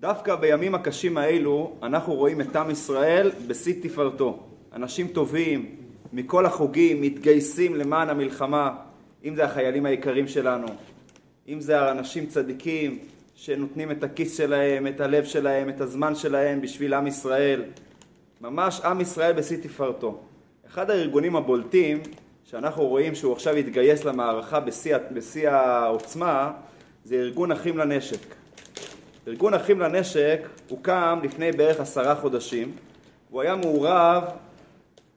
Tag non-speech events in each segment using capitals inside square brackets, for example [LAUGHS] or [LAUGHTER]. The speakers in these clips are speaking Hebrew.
דווקא בימים הקשים האלו אנחנו רואים את עם ישראל בשיא תפארתו. אנשים טובים מכל החוגים מתגייסים למען המלחמה, אם זה החיילים היקרים שלנו, אם זה האנשים צדיקים שנותנים את הכיס שלהם, את הלב שלהם, את הזמן שלהם בשביל עם ישראל. ממש עם ישראל בשיא תפארתו. אחד הארגונים הבולטים שאנחנו רואים שהוא עכשיו התגייס למערכה בשיא, בשיא העוצמה זה ארגון אחים לנשק. ארגון אחים לנשק הוקם לפני בערך עשרה חודשים. הוא היה מעורב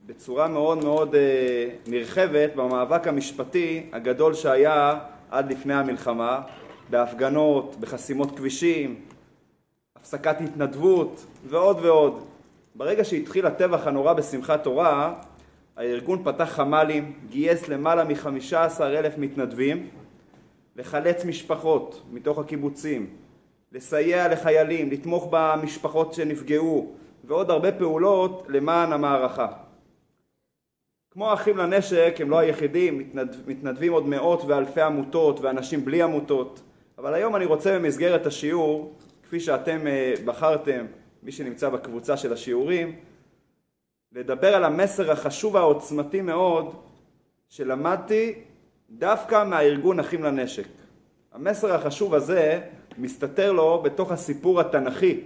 בצורה מאוד מאוד אה, נרחבת במאבק המשפטי הגדול שהיה עד לפני המלחמה, בהפגנות, בחסימות כבישים, הפסקת התנדבות ועוד ועוד. ברגע שהתחיל הטבח הנורא בשמחת תורה, הארגון פתח חמ"לים, גייס למעלה מ-15 אלף מתנדבים לחלץ משפחות מתוך הקיבוצים, לסייע לחיילים, לתמוך במשפחות שנפגעו ועוד הרבה פעולות למען המערכה. כמו אחים לנשק הם לא היחידים, מתנדב, מתנדבים עוד מאות ואלפי עמותות ואנשים בלי עמותות אבל היום אני רוצה במסגרת השיעור, כפי שאתם אה, בחרתם, מי שנמצא בקבוצה של השיעורים, לדבר על המסר החשוב והעוצמתי מאוד שלמדתי דווקא מהארגון אחים לנשק. המסר החשוב הזה מסתתר לו בתוך הסיפור התנ"כי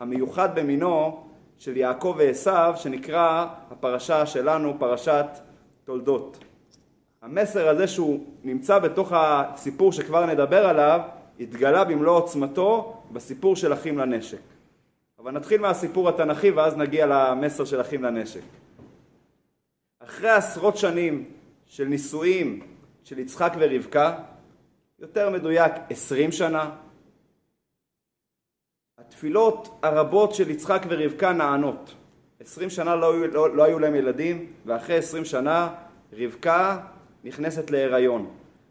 המיוחד במינו של יעקב ועשיו שנקרא הפרשה שלנו פרשת תולדות. המסר הזה שהוא נמצא בתוך הסיפור שכבר נדבר עליו התגלה במלוא עוצמתו בסיפור של אחים לנשק. אבל נתחיל מהסיפור התנ"כי ואז נגיע למסר של אחים לנשק. אחרי עשרות שנים של נישואים של יצחק ורבקה, יותר מדויק עשרים שנה, התפילות הרבות של יצחק ורבקה נענות. עשרים שנה לא לא, לא היו להם ילדים, ואחרי עשרים שנה רבקה נכנסת להיריון.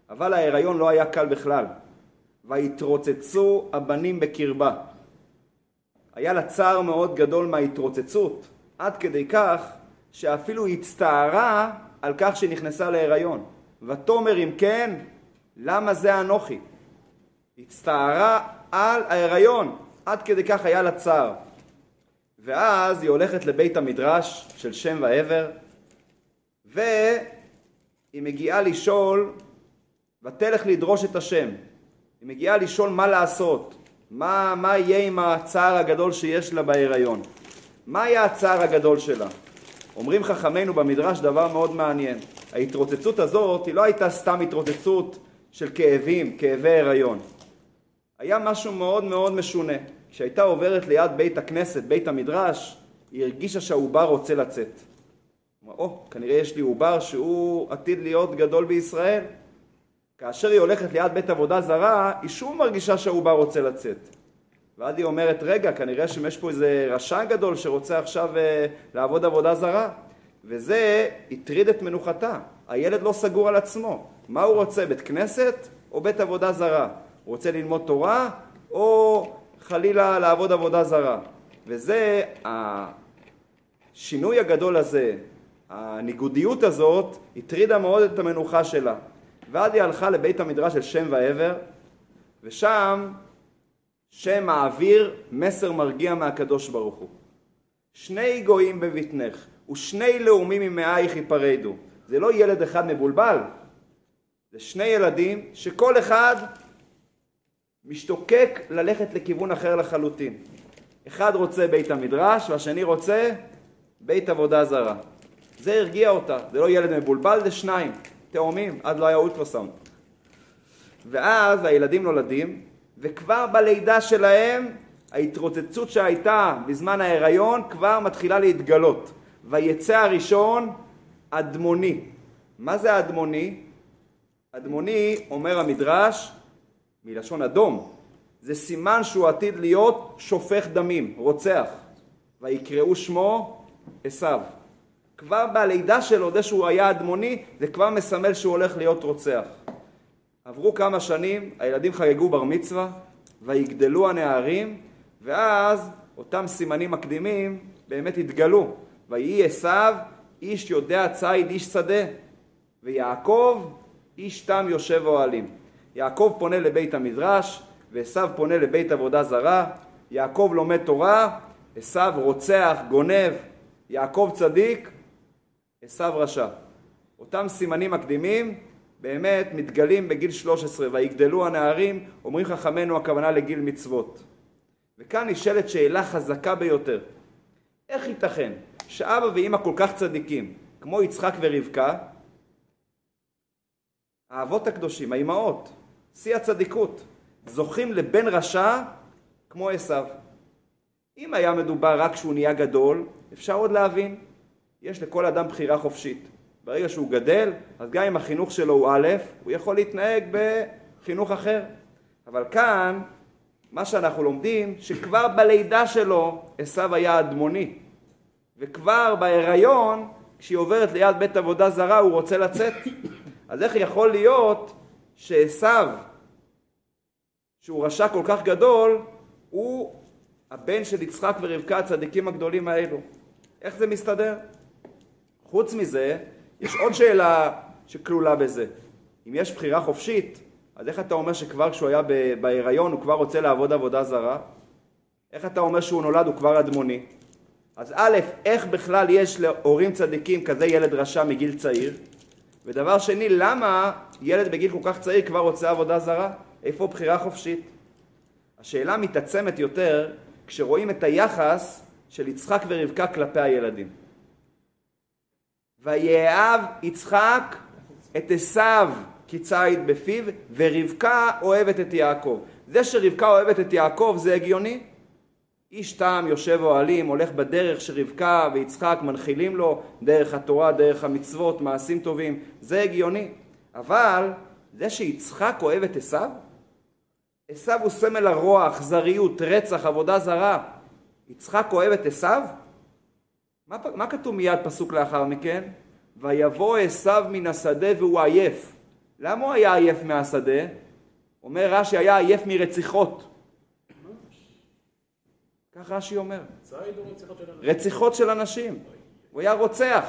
אבל ההיריון לא היה קל בכלל. ויתרוצצו הבנים בקרבה. היה לה צער מאוד גדול מההתרוצצות, עד כדי כך שאפילו הצטערה על כך שהיא נכנסה להיריון. ותאמר אם כן, למה זה אנוכי? הצטערה על ההיריון, עד כדי כך היה לה צער. ואז היא הולכת לבית המדרש של שם ועבר, והיא מגיעה לשאול, ותלך לדרוש את השם. היא מגיעה לשאול מה לעשות, מה, מה יהיה עם הצער הגדול שיש לה בהיריון. מה היה הצער הגדול שלה? אומרים חכמינו במדרש דבר מאוד מעניין. ההתרוצצות הזאת היא לא הייתה סתם התרוצצות של כאבים, כאבי הריון. היה משהו מאוד מאוד משונה. כשהייתה עוברת ליד בית הכנסת, בית המדרש, היא הרגישה שהעובר רוצה לצאת. אמרה, או, כנראה יש לי עובר שהוא עתיד להיות גדול בישראל. כאשר היא הולכת ליד בית עבודה זרה, היא שוב מרגישה שהעובר רוצה לצאת. ואז היא אומרת, רגע, כנראה שיש פה איזה רשע גדול שרוצה עכשיו uh, לעבוד עבודה זרה. וזה הטריד את מנוחתה. הילד לא סגור על עצמו. מה הוא רוצה, בית כנסת או בית עבודה זרה? הוא רוצה ללמוד תורה או חלילה לעבוד עבודה זרה? וזה השינוי הגדול הזה, הניגודיות הזאת, הטרידה מאוד את המנוחה שלה. ואז היא הלכה לבית המדרש של שם ועבר, ושם שם מעביר מסר מרגיע מהקדוש ברוך הוא. שני גויים בבטנך, ושני לאומים ממאייך ייפרדו. זה לא ילד אחד מבולבל, זה שני ילדים שכל אחד משתוקק ללכת לכיוון אחר לחלוטין. אחד רוצה בית המדרש והשני רוצה בית עבודה זרה. זה הרגיע אותה, זה לא ילד מבולבל, זה שניים. תאומים, אז לא היה אולטרסאונד. ואז הילדים נולדים, וכבר בלידה שלהם ההתרוצצות שהייתה בזמן ההיריון כבר מתחילה להתגלות. ויצא הראשון אדמוני. מה זה אדמוני? אדמוני, אומר המדרש, מלשון אדום, זה סימן שהוא עתיד להיות שופך דמים, רוצח. ויקראו שמו עשיו. כבר בלידה שלו, זה שהוא היה אדמוני, זה כבר מסמל שהוא הולך להיות רוצח. עברו כמה שנים, הילדים חגגו בר מצווה, ויגדלו הנערים, ואז אותם סימנים מקדימים באמת התגלו. ויהי עשיו איש יודע ציד איש שדה, ויעקב איש תם יושב אוהלים. יעקב פונה לבית המדרש, ועשיו פונה לבית עבודה זרה, יעקב לומד תורה, עשו רוצח, גונב, יעקב צדיק, עשו רשע. אותם סימנים מקדימים באמת מתגלים בגיל 13, ויגדלו הנערים, אומרים חכמינו הכוונה לגיל מצוות. וכאן נשאלת שאלה חזקה ביותר. איך ייתכן שאבא ואימא כל כך צדיקים, כמו יצחק ורבקה, האבות הקדושים, האימהות, שיא הצדיקות, זוכים לבן רשע כמו עשיו. אם היה מדובר רק כשהוא נהיה גדול, אפשר עוד להבין. יש לכל אדם בחירה חופשית. ברגע שהוא גדל, אז גם אם החינוך שלו הוא א', הוא יכול להתנהג בחינוך אחר. אבל כאן, מה שאנחנו לומדים, שכבר בלידה שלו עשיו היה אדמוני. וכבר בהיריון, כשהיא עוברת ליד בית עבודה זרה, הוא רוצה לצאת. אז איך יכול להיות שעשיו, שהוא רשע כל כך גדול, הוא הבן של יצחק ורבקה, הצדיקים הגדולים האלו? איך זה מסתדר? חוץ מזה, יש עוד שאלה שכלולה בזה. אם יש בחירה חופשית, אז איך אתה אומר שכבר כשהוא היה בהיריון הוא כבר רוצה לעבוד עבודה זרה? איך אתה אומר שהוא נולד הוא כבר אדמוני? אז א', איך בכלל יש להורים צדיקים כזה ילד רשע מגיל צעיר? ודבר שני, למה ילד בגיל כל כך צעיר כבר רוצה עבודה זרה? איפה בחירה חופשית? השאלה מתעצמת יותר כשרואים את היחס של יצחק ורבקה כלפי הילדים. ויאהב יצחק את עשיו כציד בפיו, ורבקה אוהבת את יעקב. זה שרבקה אוהבת את יעקב זה הגיוני? איש תם יושב אוהלים, הולך בדרך שרבקה ויצחק מנחילים לו, דרך התורה, דרך המצוות, מעשים טובים, זה הגיוני. אבל זה שיצחק אוהב את עשיו? עשיו הוא סמל הרוע, אכזריות, רצח, עבודה זרה. יצחק אוהב את עשיו? מה, מה כתוב מיד פסוק לאחר מכן? ויבוא עשיו מן השדה והוא עייף. למה הוא היה עייף מהשדה? אומר רש"י היה עייף מרציחות. כך רש"י אומר. רציחות של אנשים. הוא היה רוצח.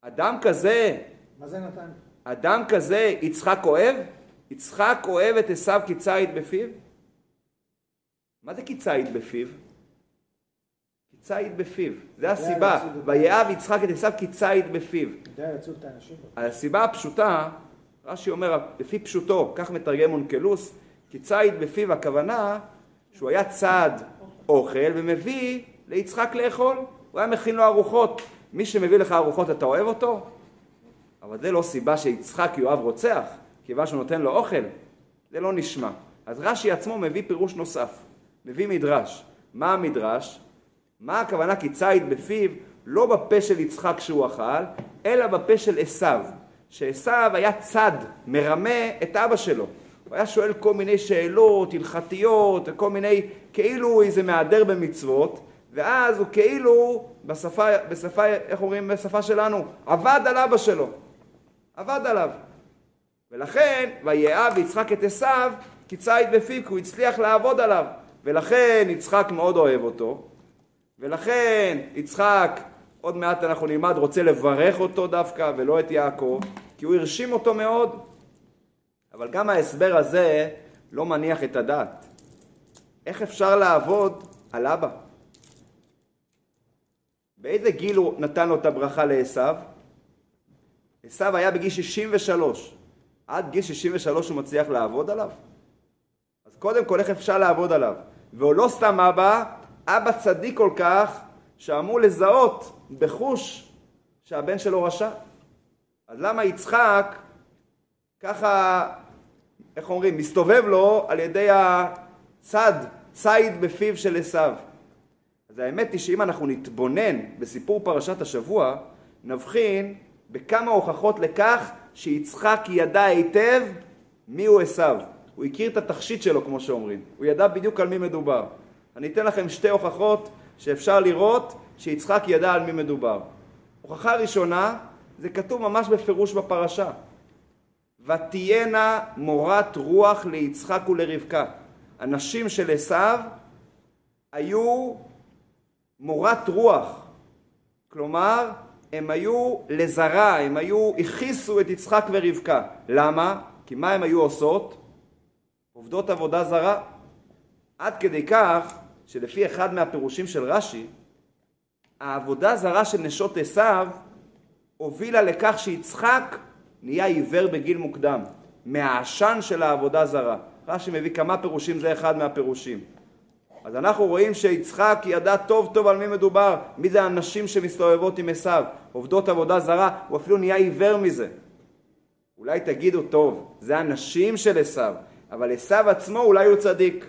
אדם כזה, מה זה נתן? אדם כזה יצחק אוהב? יצחק אוהב את עשיו כציד בפיו? מה זה כציד בפיו? ציד בפיו, זה הסיבה, ויאהב יצחק את עשיו כי ציד בפיו. הסיבה הפשוטה, רש"י אומר, לפי פשוטו, כך מתרגם אונקלוס, כי ציד בפיו הכוונה שהוא היה צד אוכל ומביא ליצחק לאכול, הוא היה מכין לו ארוחות. מי שמביא לך ארוחות אתה אוהב אותו? אבל זה לא סיבה שיצחק יואב רוצח, כיוון שהוא נותן לו אוכל, זה לא נשמע. אז רש"י עצמו מביא פירוש נוסף, מביא מדרש. מה המדרש? מה הכוונה כי ציד בפיו? לא בפה של יצחק שהוא אכל, אלא בפה של עשיו. שעשיו היה צד, מרמה את אבא שלו. הוא היה שואל כל מיני שאלות הלכתיות וכל מיני, כאילו איזה מהדר במצוות, ואז הוא כאילו, בשפה, בשפה, איך אומרים בשפה שלנו? עבד על אבא שלו. עבד עליו. ולכן, ויאהב יצחק את עשיו, כי ציד בפיו, כי הוא הצליח לעבוד עליו. ולכן יצחק מאוד אוהב אותו, ולכן יצחק, עוד מעט אנחנו נלמד, רוצה לברך אותו דווקא ולא את יעקב, כי הוא הרשים אותו מאוד. אבל גם ההסבר הזה לא מניח את הדעת. איך אפשר לעבוד על אבא? באיזה גיל הוא נתן לו את הברכה לעשו? עשו היה בגיל 63. עד גיל 63 הוא מצליח לעבוד עליו? אז קודם כל איך אפשר לעבוד עליו? והוא לא סתם אבא, אבא צדיק כל כך, שאמור לזהות בחוש שהבן שלו רשע. אז למה יצחק ככה, איך אומרים, מסתובב לו על ידי הצד, ציד בפיו של עשיו? אז האמת היא שאם אנחנו נתבונן בסיפור פרשת השבוע, נבחין בכמה הוכחות לכך שיצחק ידע היטב מיהו עשיו. הוא הכיר את התכשיט שלו, כמו שאומרים. הוא ידע בדיוק על מי מדובר. אני אתן לכם שתי הוכחות שאפשר לראות שיצחק ידע על מי מדובר. הוכחה ראשונה, זה כתוב ממש בפירוש בפרשה. ותהיינה מורת רוח ליצחק ולרבקה. הנשים של עשיו היו מורת רוח. כלומר, הם היו לזרה, הם היו, הכיסו את יצחק ורבקה. למה? כי מה הם היו עושות? עובדות עבודה זרה. עד כדי כך שלפי אחד מהפירושים של רש"י, העבודה זרה של נשות עשיו הובילה לכך שיצחק נהיה עיוור בגיל מוקדם, מהעשן של העבודה זרה. רש"י מביא כמה פירושים, זה אחד מהפירושים. אז אנחנו רואים שיצחק ידע טוב טוב על מי מדובר, מי זה הנשים שמסתובבות עם עשיו, עובדות עבודה זרה, הוא אפילו נהיה עיוור מזה. אולי תגידו, טוב, זה הנשים של עשיו, אבל עשיו עצמו אולי הוא צדיק.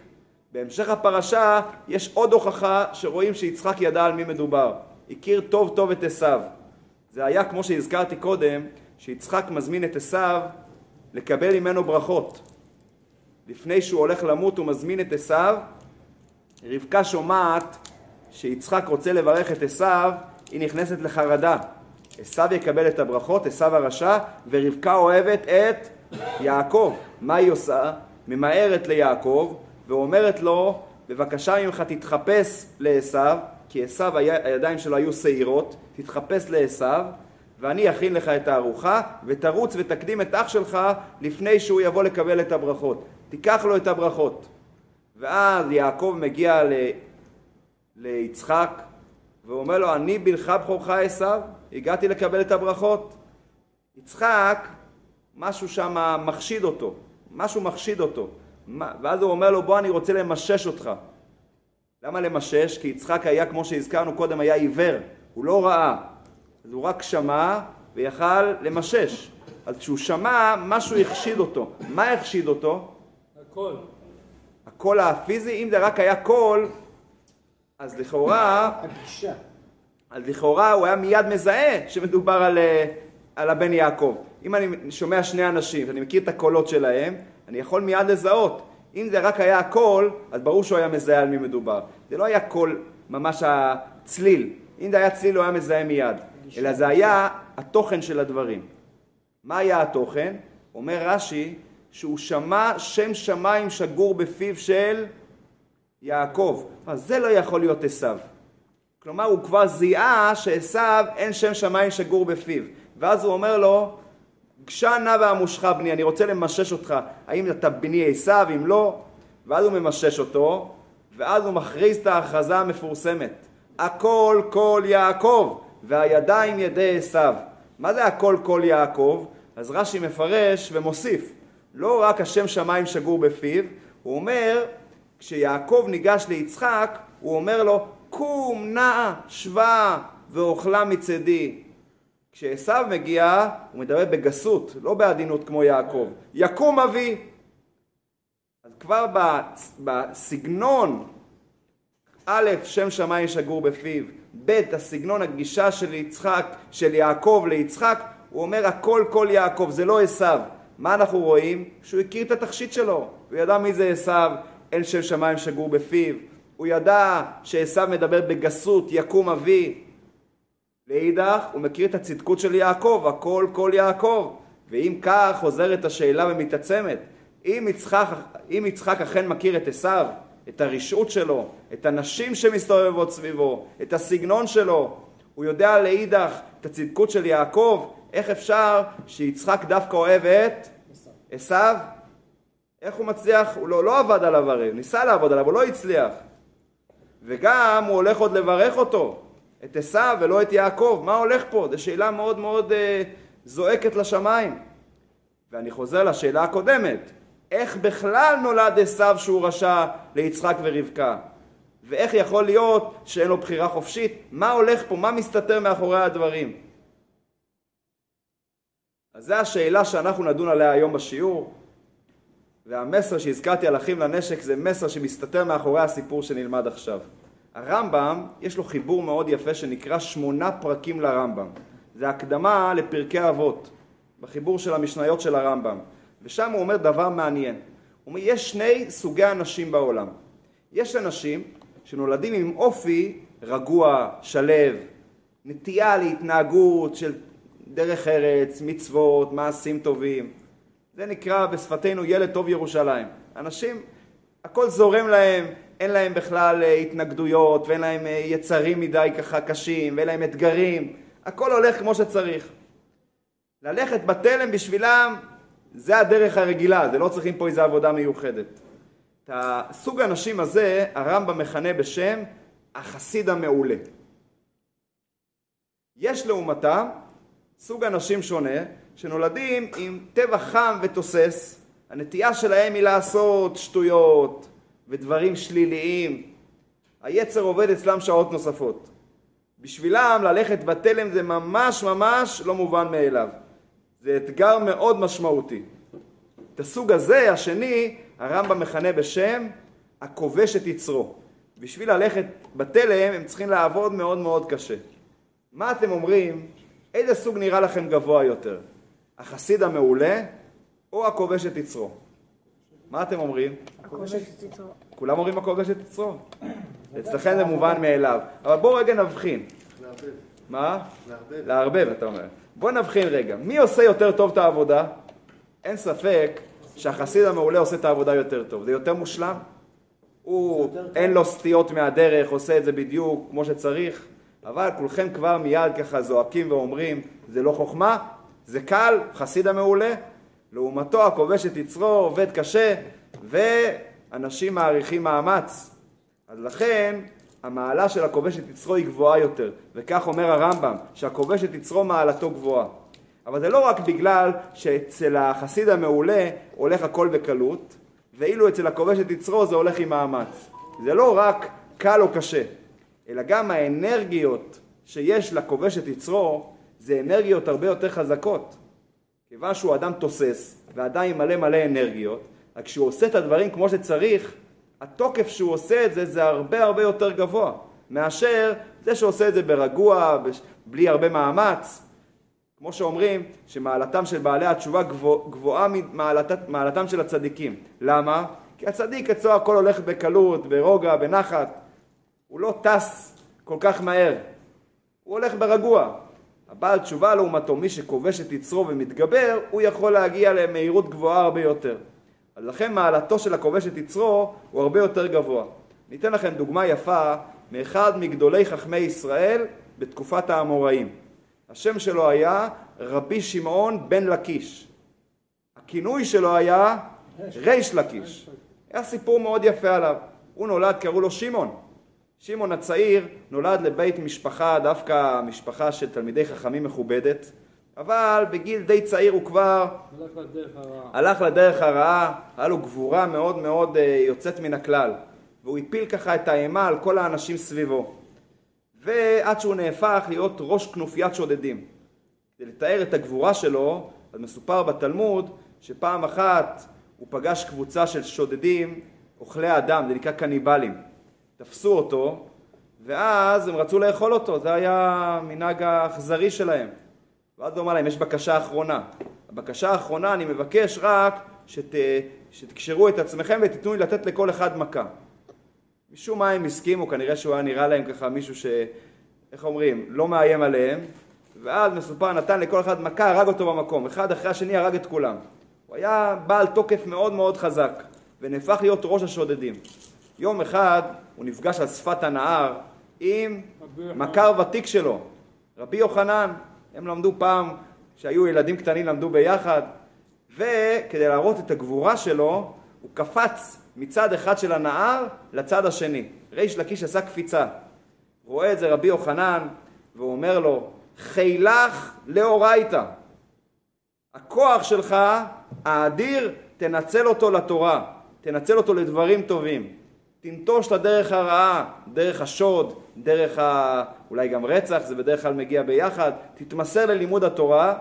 בהמשך הפרשה יש עוד הוכחה שרואים שיצחק ידע על מי מדובר. הכיר טוב טוב את עשיו. זה היה כמו שהזכרתי קודם, שיצחק מזמין את עשיו לקבל ממנו ברכות. לפני שהוא הולך למות הוא מזמין את עשיו, רבקה שומעת שיצחק רוצה לברך את עשיו, היא נכנסת לחרדה. עשיו יקבל את הברכות, עשיו הרשע, ורבקה אוהבת את יעקב. מה היא עושה? ממהרת ליעקב ואומרת לו, בבקשה ממך תתחפש לעשיו, כי עשיו, הידיים שלו היו שעירות, תתחפש לעשיו, ואני אכין לך את הארוחה, ותרוץ ותקדים את אח שלך לפני שהוא יבוא לקבל את הברכות. תיקח לו את הברכות. ואז יעקב מגיע ל... ליצחק, ואומר לו, אני בנך בכורך עשיו, הגעתי לקבל את הברכות. יצחק, משהו שם מחשיד אותו, משהו מחשיד אותו. ואז הוא אומר לו, בוא אני רוצה למשש אותך. למה למשש? כי יצחק היה, כמו שהזכרנו קודם, היה עיוור, הוא לא ראה. אז הוא רק שמע ויכל למשש. אז כשהוא שמע, משהו החשיד אותו. מה החשיד אותו? הקול. הקול הפיזי, אם זה רק היה קול, אז לכאורה... הגישה. אז לכאורה הוא היה מיד מזהה שמדובר על, אה, על הבן יעקב. אם אני שומע שני אנשים, ואני מכיר את הקולות שלהם, אני יכול מיד לזהות. אם זה רק היה הקול, אז ברור שהוא היה מזהה על מי מדובר. זה לא היה קול ממש הצליל. אם זה היה צליל הוא היה מזהה מיד. אלא זה היה התוכן של הדברים. מה היה התוכן? אומר רש"י שהוא שמע שם שמיים שגור בפיו של יעקב. אז זה לא יכול להיות עשיו. כלומר הוא כבר זיהה שעשיו אין שם שמיים שגור בפיו. ואז הוא אומר לו, גשה נא ועמושך בני, אני רוצה למשש אותך, האם אתה בני עשיו, אם לא, ואז הוא ממשש אותו, ואז הוא מכריז את ההכרזה המפורסמת, הכל כל יעקב, והידיים ידי עשיו. מה זה הכל כל יעקב? אז רש"י מפרש ומוסיף, לא רק השם שמיים שגור בפיו, הוא אומר, כשיעקב ניגש ליצחק, הוא אומר לו, קום נא שבה ואוכלה מצדי. כשעשו מגיע, הוא מדבר בגסות, לא בעדינות כמו יעקב. יקום אבי. אז כבר בסגנון, א', שם שמיים שגור בפיו, ב', הסגנון הגישה של יצחק, של יעקב ליצחק, הוא אומר הכל כל יעקב, זה לא עשו. מה אנחנו רואים? שהוא הכיר את התכשיט שלו, הוא ידע מי זה עשו, אין שם שמיים שגור בפיו, הוא ידע שעשו מדבר בגסות, יקום אבי. לאידך, הוא מכיר את הצדקות של יעקב, הכל כל יעקב. ואם כך, חוזרת השאלה ומתעצמת. אם יצחק, אם יצחק אכן מכיר את עשו, את הרשעות שלו, את הנשים שמסתובבות סביבו, את הסגנון שלו, הוא יודע לאידך את הצדקות של יעקב, איך אפשר שיצחק דווקא אוהב את עשו? איך הוא מצליח? הוא לא, לא עבד עליו הרי, ניסה לעבוד עליו, הוא לא הצליח. וגם הוא הולך עוד לברך אותו, את עשו ולא את יעקב. מה הולך פה? זו שאלה מאוד מאוד אה, זועקת לשמיים. ואני חוזר לשאלה הקודמת, איך בכלל נולד עשו שהוא רשע ליצחק ורבקה? ואיך יכול להיות שאין לו בחירה חופשית? מה הולך פה? מה מסתתר מאחורי הדברים? אז זו השאלה שאנחנו נדון עליה היום בשיעור, והמסר שהזכרתי על אחים לנשק זה מסר שמסתתר מאחורי הסיפור שנלמד עכשיו. הרמב"ם, יש לו חיבור מאוד יפה שנקרא שמונה פרקים לרמב"ם. זה הקדמה לפרקי אבות, בחיבור של המשניות של הרמב"ם. ושם הוא אומר דבר מעניין. הוא אומר, יש שני סוגי אנשים בעולם. יש אנשים שנולדים עם אופי רגוע, שלב, נטייה להתנהגות של דרך ארץ, מצוות, מעשים טובים. זה נקרא בשפתנו ילד טוב ירושלים. אנשים, הכל זורם להם, אין להם בכלל אה, התנגדויות, ואין להם אה, יצרים מדי ככה קשים, ואין להם אתגרים. הכל הולך כמו שצריך. ללכת בתלם בשבילם זה הדרך הרגילה, זה לא צריכים פה איזו עבודה מיוחדת. את הסוג האנשים הזה הרמב"ם מכנה בשם החסיד המעולה. יש לעומתם סוג אנשים שונה שנולדים עם טבע חם ותוסס, הנטייה שלהם היא לעשות שטויות ודברים שליליים. היצר עובד אצלם שעות נוספות. בשבילם ללכת בתלם זה ממש ממש לא מובן מאליו. זה אתגר מאוד משמעותי. את הסוג הזה, השני, הרמב"ם מכנה בשם הכובש את יצרו. בשביל ללכת בתלם הם צריכים לעבוד מאוד מאוד קשה. מה אתם אומרים? איזה סוג נראה לכם גבוה יותר? החסיד המעולה או הכובש את יצרו? מה אתם אומרים? הכובש את יצרו. כולם אומרים הכובש את יצרו? אצלכם זה מובן מאליו. אבל בואו רגע נבחין. לערבב. מה? לערבב. לערבב, אתה אומר. בוא נבחין רגע. מי עושה יותר טוב את העבודה? אין ספק שהחסיד המעולה עושה את העבודה יותר טוב. זה יותר מושלם? הוא. אין לו סטיות מהדרך, עושה את זה בדיוק כמו שצריך, אבל כולכם כבר מיד ככה זועקים ואומרים, זה לא חוכמה, זה קל, חסיד המעולה. לעומתו הכובש את יצרו, עובד קשה, ואנשים מעריכים מאמץ. אז לכן, המעלה של הכובש את יצרו היא גבוהה יותר, וכך אומר הרמב"ם, שהכובש את יצרו מעלתו גבוהה. אבל זה לא רק בגלל שאצל החסיד המעולה הולך הכל בקלות, ואילו אצל הכובש את יצרו זה הולך עם מאמץ. זה לא רק קל או קשה, אלא גם האנרגיות שיש לכובש את יצרו, זה אנרגיות הרבה יותר חזקות. כיוון שהוא אדם תוסס, ועדיין מלא מלא אנרגיות, רק כשהוא עושה את הדברים כמו שצריך, התוקף שהוא עושה את זה, זה הרבה הרבה יותר גבוה, מאשר זה שעושה את זה ברגוע, בלי הרבה מאמץ. כמו שאומרים, שמעלתם של בעלי התשובה גבוה, גבוהה ממעלתם של הצדיקים. למה? כי הצדיק אצלו הכל הולך בקלות, ברוגע, בנחת. הוא לא טס כל כך מהר. הוא הולך ברגוע. הבעל תשובה לעומתו, מי שכובש את יצרו ומתגבר, הוא יכול להגיע למהירות גבוהה הרבה יותר. אז לכן מעלתו של הכובש את יצרו הוא הרבה יותר גבוה. ניתן לכם דוגמה יפה מאחד מגדולי חכמי ישראל בתקופת האמוראים. השם שלו היה רבי שמעון בן לקיש. הכינוי שלו היה ריש לקיש. היה סיפור מאוד יפה עליו. הוא נולד, קראו לו שמעון. שמעון הצעיר נולד לבית משפחה, דווקא משפחה של תלמידי חכמים מכובדת, אבל בגיל די צעיר הוא כבר הלך לדרך הרעה. הלך לדרך הרעה, היה לו גבורה מאוד מאוד אה, יוצאת מן הכלל, והוא הפיל ככה את האימה על כל האנשים סביבו. ועד שהוא נהפך להיות ראש כנופיית שודדים. כדי לתאר את הגבורה שלו, אז מסופר בתלמוד שפעם אחת הוא פגש קבוצה של שודדים אוכלי אדם, זה נקרא קניבלים. תפסו אותו, ואז הם רצו לאכול אותו, זה היה המנהג האכזרי שלהם. ואז הוא אמר להם, יש בקשה אחרונה. הבקשה האחרונה, אני מבקש רק שת, שתקשרו את עצמכם ותיתנו לי לתת לכל אחד מכה. משום מה הם הסכימו, כנראה שהוא היה נראה להם ככה מישהו ש... איך אומרים? לא מאיים עליהם. ואז מסופר, נתן לכל אחד מכה, הרג אותו במקום. אחד אחרי השני הרג את כולם. הוא היה בעל תוקף מאוד מאוד חזק, ונהפך להיות ראש השודדים. יום אחד הוא נפגש על שפת הנהר עם. מכר ותיק שלו, רבי יוחנן. הם למדו פעם, כשהיו ילדים קטנים למדו ביחד, וכדי להראות את הגבורה שלו, הוא קפץ מצד אחד של הנהר לצד השני. ריש לקיש עשה קפיצה. רואה את זה רבי יוחנן, והוא אומר לו, חילך לאורייתא. הכוח שלך, האדיר, תנצל אותו לתורה, תנצל אותו לדברים טובים. תנטוש את הדרך הרעה, דרך השוד, דרך. אולי גם רצח, זה בדרך כלל מגיע ביחד. תתמסר ללימוד התורה,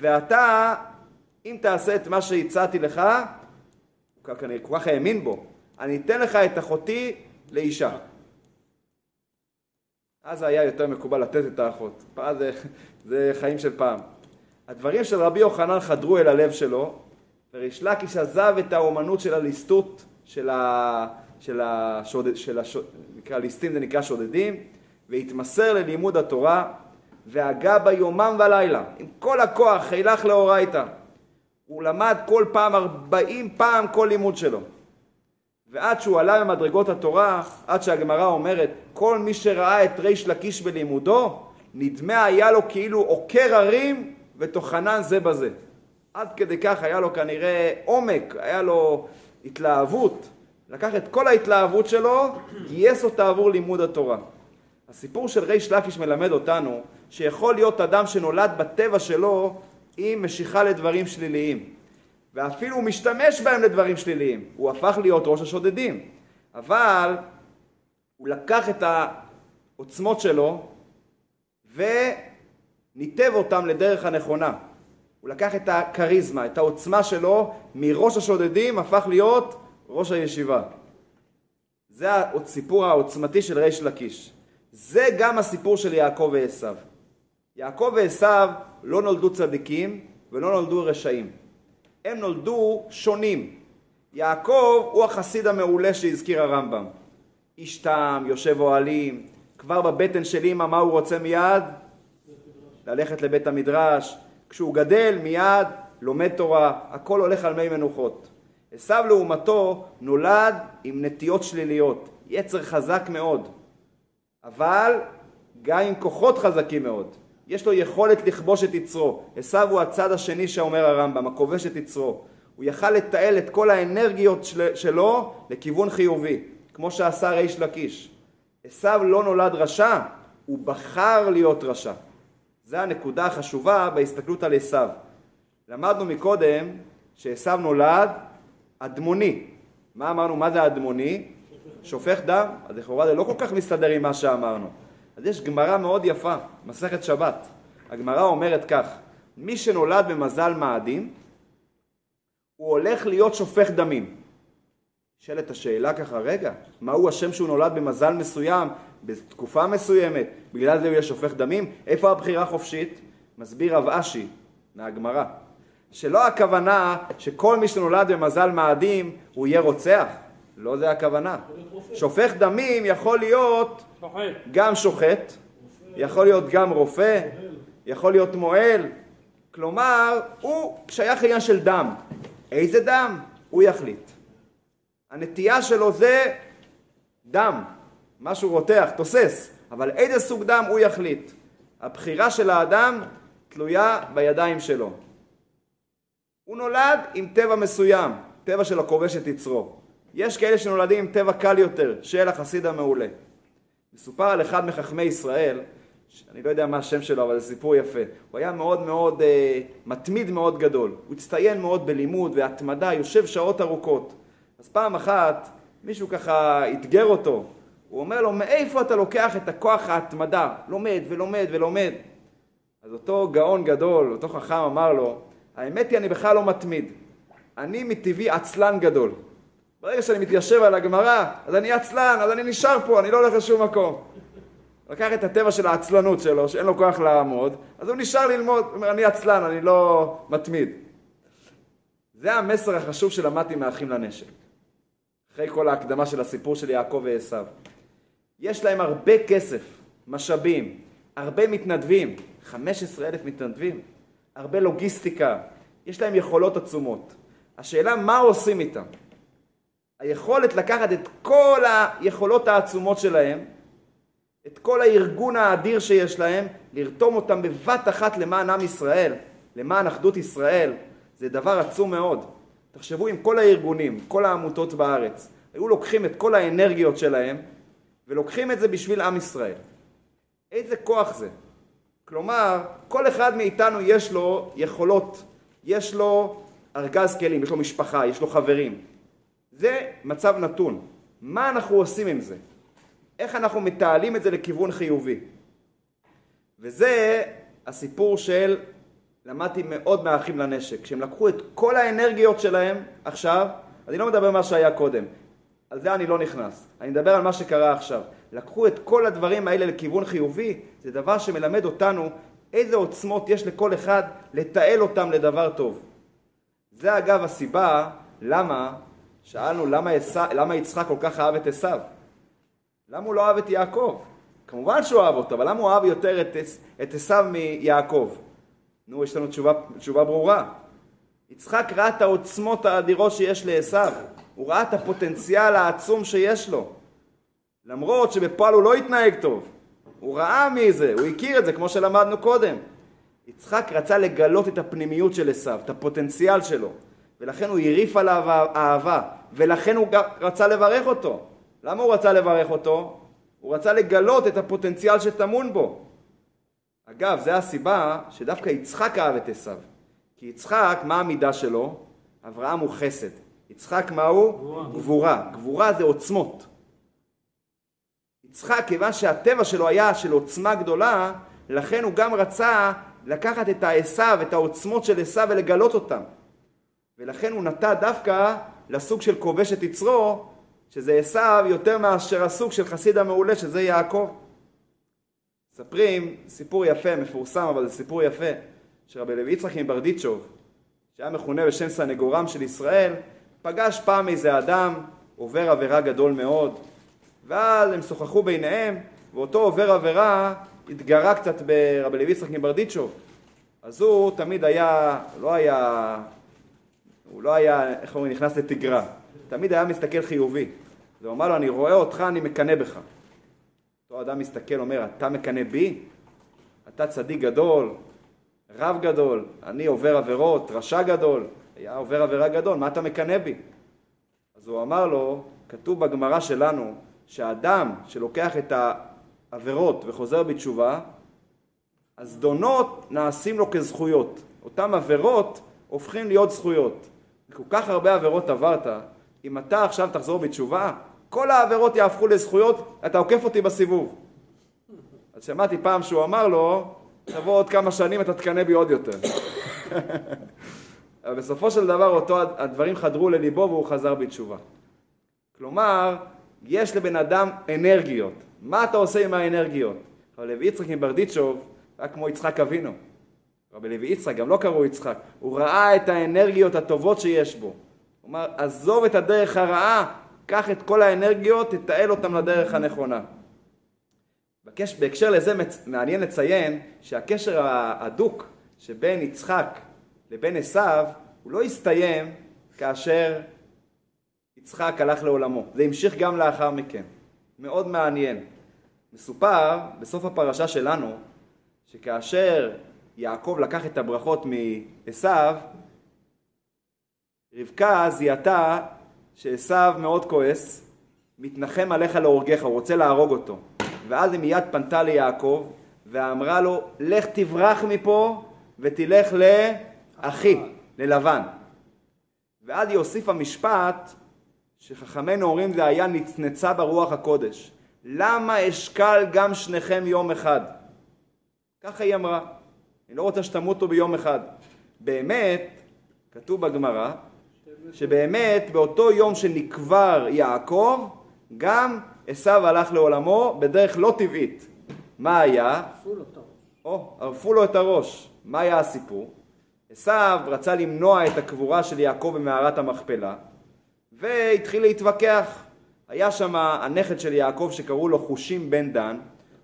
ואתה, אם תעשה את מה שהצעתי לך, הוא כל כך האמין בו, אני אתן לך את אחותי לאישה. אז היה יותר מקובל לתת את האחות. זה, זה חיים של פעם. הדברים של רבי יוחנן חדרו אל הלב שלו, וריש לקיש עזב את האומנות של הליסטות, של, ה, של, של השוד, נקרא ליסטים זה נקרא שודדים, והתמסר ללימוד התורה, והגה בה יומם ולילה, עם כל הכוח, חילך לאורייתא. הוא למד כל פעם, ארבעים פעם כל לימוד שלו. ועד שהוא עלה במדרגות התורה, עד שהגמרא אומרת, כל מי שראה את ריש לקיש בלימודו, נדמה היה לו כאילו עוקר הרים וטוחנן זה בזה. עד כדי כך היה לו כנראה עומק, היה לו התלהבות לקח את כל ההתלהבות שלו, גייס אותה עבור לימוד התורה. הסיפור של ריש לקיש מלמד אותנו שיכול להיות אדם שנולד בטבע שלו עם משיכה לדברים שליליים. ואפילו הוא משתמש בהם לדברים שליליים. הוא הפך להיות ראש השודדים. אבל הוא לקח את העוצמות שלו וניתב אותם לדרך הנכונה. הוא לקח את הכריזמה, את העוצמה שלו, מראש השודדים הפך להיות ראש הישיבה. זה הסיפור העוצמתי של ריש לקיש. זה גם הסיפור של יעקב ועשו. יעקב ועשו לא נולדו צדיקים ולא נולדו רשעים. הם נולדו שונים. יעקב הוא החסיד המעולה שהזכיר הרמב"ם. איש טעם, יושב אוהלים, כבר בבטן של אמא מה הוא רוצה מיד? ללכת לבית המדרש. כשהוא גדל מיד לומד תורה, הכל הולך על מי מנוחות. עשו לעומתו נולד עם נטיות שליליות, יצר חזק מאוד, אבל גם עם כוחות חזקים מאוד. יש לו יכולת לכבוש את יצרו. עשו הוא הצד השני שאומר הרמב"ם, הכובש את יצרו. הוא יכל לתעל את כל האנרגיות של, שלו לכיוון חיובי, כמו שעשה ריש לקיש. עשו לא נולד רשע, הוא בחר להיות רשע. זו הנקודה החשובה בהסתכלות על עשו. למדנו מקודם שעשו נולד אדמוני. מה אמרנו? מה זה אדמוני? שופך דם. אז לכאורה זה לא כל כך מסתדר עם מה שאמרנו. אז יש גמרא מאוד יפה, מסכת שבת. הגמרא אומרת כך, מי שנולד במזל מאדים, הוא הולך להיות שופך דמים. נשאלת השאלה ככה, רגע, מהו השם שהוא נולד במזל מסוים, בתקופה מסוימת, בגלל זה הוא יהיה שופך דמים? איפה הבחירה החופשית? מסביר רב אשי מהגמרא, שלא הכוונה שכל מי שנולד במזל מאדים הוא יהיה רוצח, לא זה הכוונה. שופך דמים יכול להיות גם שוחט, יכול להיות גם רופא, יכול להיות מועל, כלומר הוא שייך לעניין של דם. איזה דם? הוא יחליט. הנטייה שלו זה דם, משהו רותח, תוסס, אבל איזה סוג דם הוא יחליט. הבחירה של האדם תלויה בידיים שלו. הוא נולד עם טבע מסוים, טבע של הכובש את יצרו. יש כאלה שנולדים עם טבע קל יותר, של החסיד המעולה. מסופר על אחד מחכמי ישראל, אני לא יודע מה השם שלו, אבל זה סיפור יפה. הוא היה מאוד מאוד, אה, מתמיד מאוד גדול. הוא הצטיין מאוד בלימוד והתמדה, יושב שעות ארוכות. אז פעם אחת מישהו ככה אתגר אותו, הוא אומר לו, מאיפה אתה לוקח את הכוח ההתמדה? לומד ולומד ולומד. אז אותו גאון גדול, אותו חכם אמר לו, האמת היא אני בכלל לא מתמיד. אני מטבעי עצלן גדול. ברגע שאני מתיישב על הגמרא, אז אני עצלן, אז אני נשאר פה, אני לא הולך לשום מקום. לקח את הטבע של העצלנות שלו, שאין לו כוח לעמוד, אז הוא נשאר ללמוד, הוא אומר, אני עצלן, אני לא מתמיד. זה המסר החשוב שלמדתי מאחים לנשק. אחרי כל ההקדמה של הסיפור של יעקב ועשו. יש להם הרבה כסף, משאבים, הרבה מתנדבים, 15 אלף מתנדבים, הרבה לוגיסטיקה, יש להם יכולות עצומות. השאלה מה עושים איתם? היכולת לקחת את כל היכולות העצומות שלהם, את כל הארגון האדיר שיש להם, לרתום אותם בבת אחת למען עם ישראל, למען אחדות ישראל, זה דבר עצום מאוד. תחשבו אם כל הארגונים, כל העמותות בארץ, היו לוקחים את כל האנרגיות שלהם ולוקחים את זה בשביל עם ישראל. איזה כוח זה? כלומר, כל אחד מאיתנו יש לו יכולות, יש לו ארגז כלים, יש לו משפחה, יש לו חברים. זה מצב נתון. מה אנחנו עושים עם זה? איך אנחנו מתעלים את זה לכיוון חיובי? וזה הסיפור של, למדתי מאוד מהאחים לנשק, שהם לקחו את כל האנרגיות שלהם עכשיו, אני לא מדבר מה שהיה קודם, על זה אני לא נכנס, אני מדבר על מה שקרה עכשיו. לקחו את כל הדברים האלה לכיוון חיובי, זה דבר שמלמד אותנו איזה עוצמות יש לכל אחד לתעל אותם לדבר טוב. זה אגב הסיבה למה, שאלנו למה, למה יצחק כל כך אהב את עשיו. למה הוא לא אהב את יעקב? כמובן שהוא אהב אותו, אבל למה הוא אהב יותר את עשיו מיעקב? נו, יש לנו תשובה, תשובה ברורה. יצחק ראה את העוצמות האדירות שיש לעשיו. הוא ראה את הפוטנציאל העצום שיש לו. למרות שבפועל הוא לא התנהג טוב. הוא ראה מי זה, הוא הכיר את זה כמו שלמדנו קודם. יצחק רצה לגלות את הפנימיות של עשיו, את הפוטנציאל שלו, ולכן הוא הרעיף עליו אהבה, ולכן הוא רצה לברך אותו. למה הוא רצה לברך אותו? הוא רצה לגלות את הפוטנציאל שטמון בו. אגב, זו הסיבה שדווקא יצחק אהב את עשיו. כי יצחק, מה המידה שלו? אברהם הוא חסד. יצחק מה הוא? גבורה. גבורה. גבורה זה עוצמות. יצחק, כיוון שהטבע שלו היה של עוצמה גדולה, לכן הוא גם רצה לקחת את העשיו, את העוצמות של עשיו ולגלות אותם. ולכן הוא נטע דווקא לסוג של כובש את יצרו, שזה עשיו יותר מאשר הסוג של חסיד המעולה, שזה יעקב. מספרים סיפור יפה, מפורסם, אבל זה סיפור יפה, שרבי לוי יצחק מברדיצ'וב, שהיה מכונה בשם סנגורם של ישראל, פגש פעם איזה אדם, עובר עבירה גדול מאוד, ואז הם שוחחו ביניהם, ואותו עובר עבירה התגרה קצת ברבי לוי יצחק מברדיצ'וב. אז הוא תמיד היה, לא היה, הוא לא היה, איך אומרים, נכנס לתגרה. תמיד היה מסתכל חיובי. הוא אמר לו, אני רואה אותך, אני מקנא בך. אותו אדם מסתכל, אומר, אתה מקנא בי? אתה צדיק גדול, רב גדול, אני עובר עבירות, רשע גדול, היה עובר עבירה גדול, מה אתה מקנא בי? אז הוא אמר לו, כתוב בגמרא שלנו, שאדם שלוקח את העבירות וחוזר בתשובה, הזדונות נעשים לו כזכויות. אותן עבירות הופכים להיות זכויות. כל כך הרבה עבירות עברת, אם אתה עכשיו תחזור בתשובה, כל העבירות יהפכו לזכויות, אתה עוקף אותי בסיבוב. אז שמעתי פעם שהוא אמר לו, תבוא עוד כמה שנים אתה תקנא בי עוד יותר. [LAUGHS] אבל בסופו של דבר אותו הדברים חדרו לליבו והוא חזר בתשובה. כלומר, יש לבן אדם אנרגיות. מה אתה עושה עם האנרגיות? לוי יצחק מברדיצ'וב היה כמו יצחק אבינו. רבי לוי יצחק, גם לא קראו יצחק, הוא ראה את האנרגיות הטובות שיש בו. הוא אמר, עזוב את הדרך הרעה, קח את כל האנרגיות, תתעל אותם לדרך הנכונה. בקש, בהקשר לזה מצ- מעניין לציין שהקשר ההדוק שבין יצחק לבין עשיו הוא לא הסתיים כאשר יצחק הלך לעולמו. זה המשיך גם לאחר מכן. מאוד מעניין. מסופר בסוף הפרשה שלנו שכאשר יעקב לקח את הברכות מעשיו, רבקה זיהתה שעשיו מאוד כועס, מתנחם עליך להורגך, הוא רוצה להרוג אותו. ואז היא מיד פנתה ליעקב ואמרה לו, לך תברח מפה ותלך לאחי, ללבן. ואז היא הוסיפה משפט שחכמינו אומרים זה היה נצנצה ברוח הקודש. למה אשקל גם שניכם יום אחד? ככה היא אמרה. אני לא רוצה שתמותו ביום אחד. באמת, כתוב בגמרא, שבאמת באותו יום שנקבר יעקב, גם עשיו הלך לעולמו בדרך לא טבעית. מה היה? עפו לו את הראש. או, ערפו לו את הראש. מה היה הסיפור? עשיו רצה למנוע את הקבורה של יעקב במערת המכפלה, והתחיל להתווכח. היה שם הנכד של יעקב שקראו לו חושים בן דן,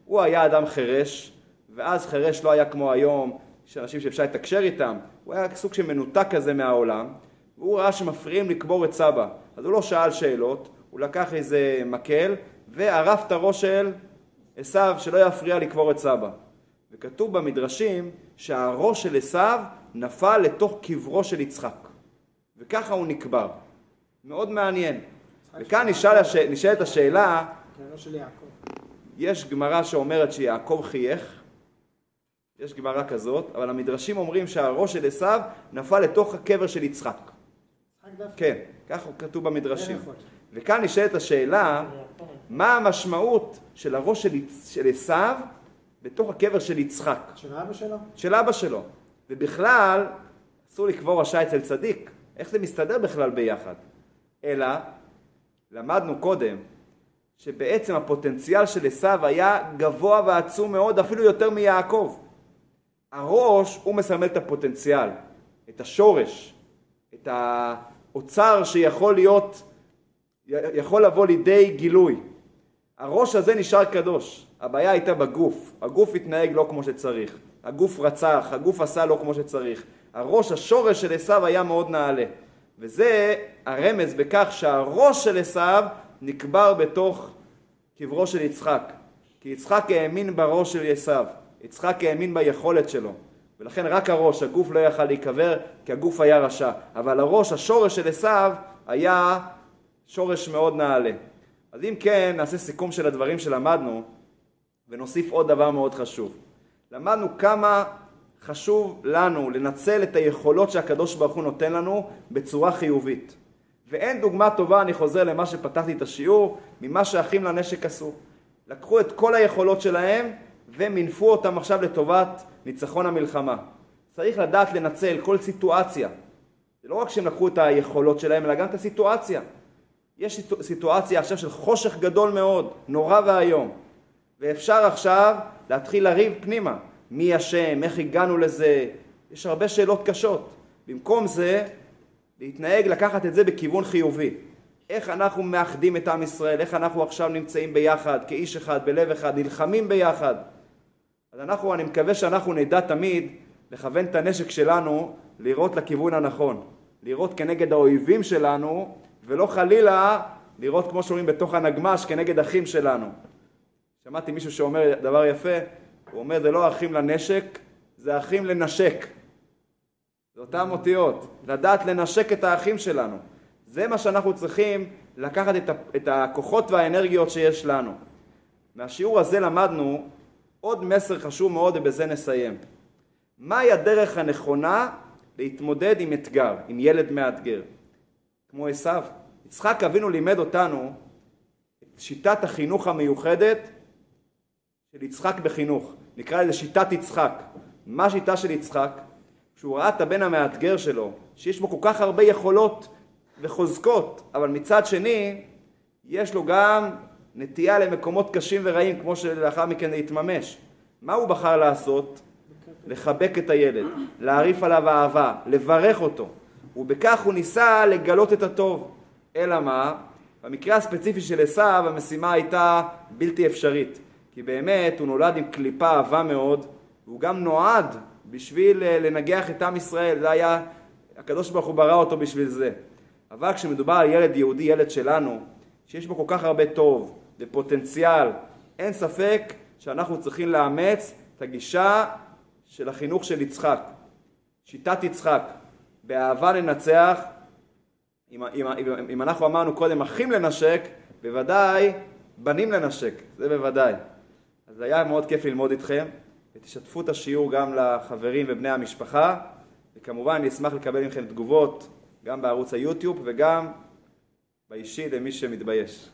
הוא היה אדם חירש, ואז חירש לא היה כמו היום, יש אנשים שאפשר לתקשר איתם, הוא היה סוג של מנותק כזה מהעולם, והוא ראה שמפריעים לקבור את סבא, אז הוא לא שאל שאלות, הוא לקח איזה מקל וערף את הראש של עשיו שלא יפריע לקבור את סבא. וכתוב במדרשים שהראש של עשיו נפל לתוך קברו של יצחק, וככה הוא נקבר. מאוד מעניין. וכאן נשאל, הש... נשאלת השאלה, של יעקב. יש גמרא שאומרת שיעקב חייך, יש גמרא כזאת, אבל המדרשים אומרים שהראש של עשיו נפל לתוך הקבר של יצחק. כן, ככה כתוב במדרשים. וכאן נשאלת השאלה, מה המשמעות של הראש של עשיו בתוך הקבר של יצחק, של אבא שלו? של אבא שלו. ובכלל, אסור לקבור רשע אצל צדיק. איך זה מסתדר בכלל ביחד? אלא, למדנו קודם, שבעצם הפוטנציאל של עשיו היה גבוה ועצום מאוד, אפילו יותר מיעקב. הראש, הוא מסמל את הפוטנציאל, את השורש, את האוצר שיכול להיות, יכול לבוא לידי גילוי. הראש הזה נשאר קדוש, הבעיה הייתה בגוף, הגוף התנהג לא כמו שצריך, הגוף רצח, הגוף עשה לא כמו שצריך, הראש, השורש של עשיו היה מאוד נעלה, וזה הרמז בכך שהראש של עשיו נקבר בתוך קברו של יצחק, כי יצחק האמין בראש של עשיו, יצחק האמין ביכולת שלו, ולכן רק הראש, הגוף לא יכל להיקבר כי הגוף היה רשע, אבל הראש, השורש של עשיו היה שורש מאוד נעלה. אז אם כן, נעשה סיכום של הדברים שלמדנו, ונוסיף עוד דבר מאוד חשוב. למדנו כמה חשוב לנו לנצל את היכולות שהקדוש ברוך הוא נותן לנו בצורה חיובית. ואין דוגמה טובה, אני חוזר למה שפתחתי את השיעור, ממה שאחים לנשק עשו. לקחו את כל היכולות שלהם ומינפו אותם עכשיו לטובת ניצחון המלחמה. צריך לדעת לנצל כל סיטואציה. זה לא רק שהם לקחו את היכולות שלהם, אלא גם את הסיטואציה. יש סיטואציה עכשיו של חושך גדול מאוד, נורא ואיום. ואפשר עכשיו להתחיל לריב פנימה. מי אשם, איך הגענו לזה, יש הרבה שאלות קשות. במקום זה, להתנהג, לקחת את זה בכיוון חיובי. איך אנחנו מאחדים את עם ישראל, איך אנחנו עכשיו נמצאים ביחד, כאיש אחד, בלב אחד, נלחמים ביחד. אז אנחנו, אני מקווה שאנחנו נדע תמיד לכוון את הנשק שלנו לירות לכיוון הנכון. לירות כנגד האויבים שלנו, ולא חלילה לירות כמו שאומרים בתוך הנגמש כנגד אחים שלנו. שמעתי מישהו שאומר דבר יפה, הוא אומר זה לא אחים לנשק, זה אחים לנשק. זה אותן אותיות, לדעת לנשק את האחים שלנו. זה מה שאנחנו צריכים לקחת את הכוחות והאנרגיות שיש לנו. מהשיעור הזה למדנו עוד מסר חשוב מאוד ובזה נסיים. מהי הדרך הנכונה להתמודד עם אתגר, עם ילד מאתגר? כמו עשיו. יצחק אבינו לימד אותנו את שיטת החינוך המיוחדת של יצחק בחינוך. נקרא לזה שיטת יצחק. מה השיטה של יצחק? כשהוא ראה את הבן המאתגר שלו, שיש בו כל כך הרבה יכולות וחוזקות, אבל מצד שני, יש לו גם נטייה למקומות קשים ורעים, כמו שלאחר מכן להתממש. מה הוא בחר לעשות? לחבק את הילד, להרעיף עליו אהבה, לברך אותו, ובכך הוא ניסה לגלות את הטוב. אלא מה? במקרה הספציפי של עשיו המשימה הייתה בלתי אפשרית, כי באמת הוא נולד עם קליפה עבה מאוד, והוא גם נועד בשביל אה, לנגח את עם ישראל, זה היה, הקדוש ברוך הוא ברא אותו בשביל זה. אבל כשמדובר על ילד יהודי, ילד שלנו, שיש בו כל כך הרבה טוב ופוטנציאל, אין ספק שאנחנו צריכים לאמץ את הגישה של החינוך של יצחק, שיטת יצחק, באהבה לנצח, אם, אם, אם, אם אנחנו אמרנו קודם אחים לנשק, בוודאי בנים לנשק, זה בוודאי. אז היה מאוד כיף ללמוד איתכם, ותשתפו את השיעור גם לחברים ובני המשפחה, וכמובן אני אשמח לקבל מכם תגובות גם בערוץ היוטיוב וגם באישי למי שמתבייש.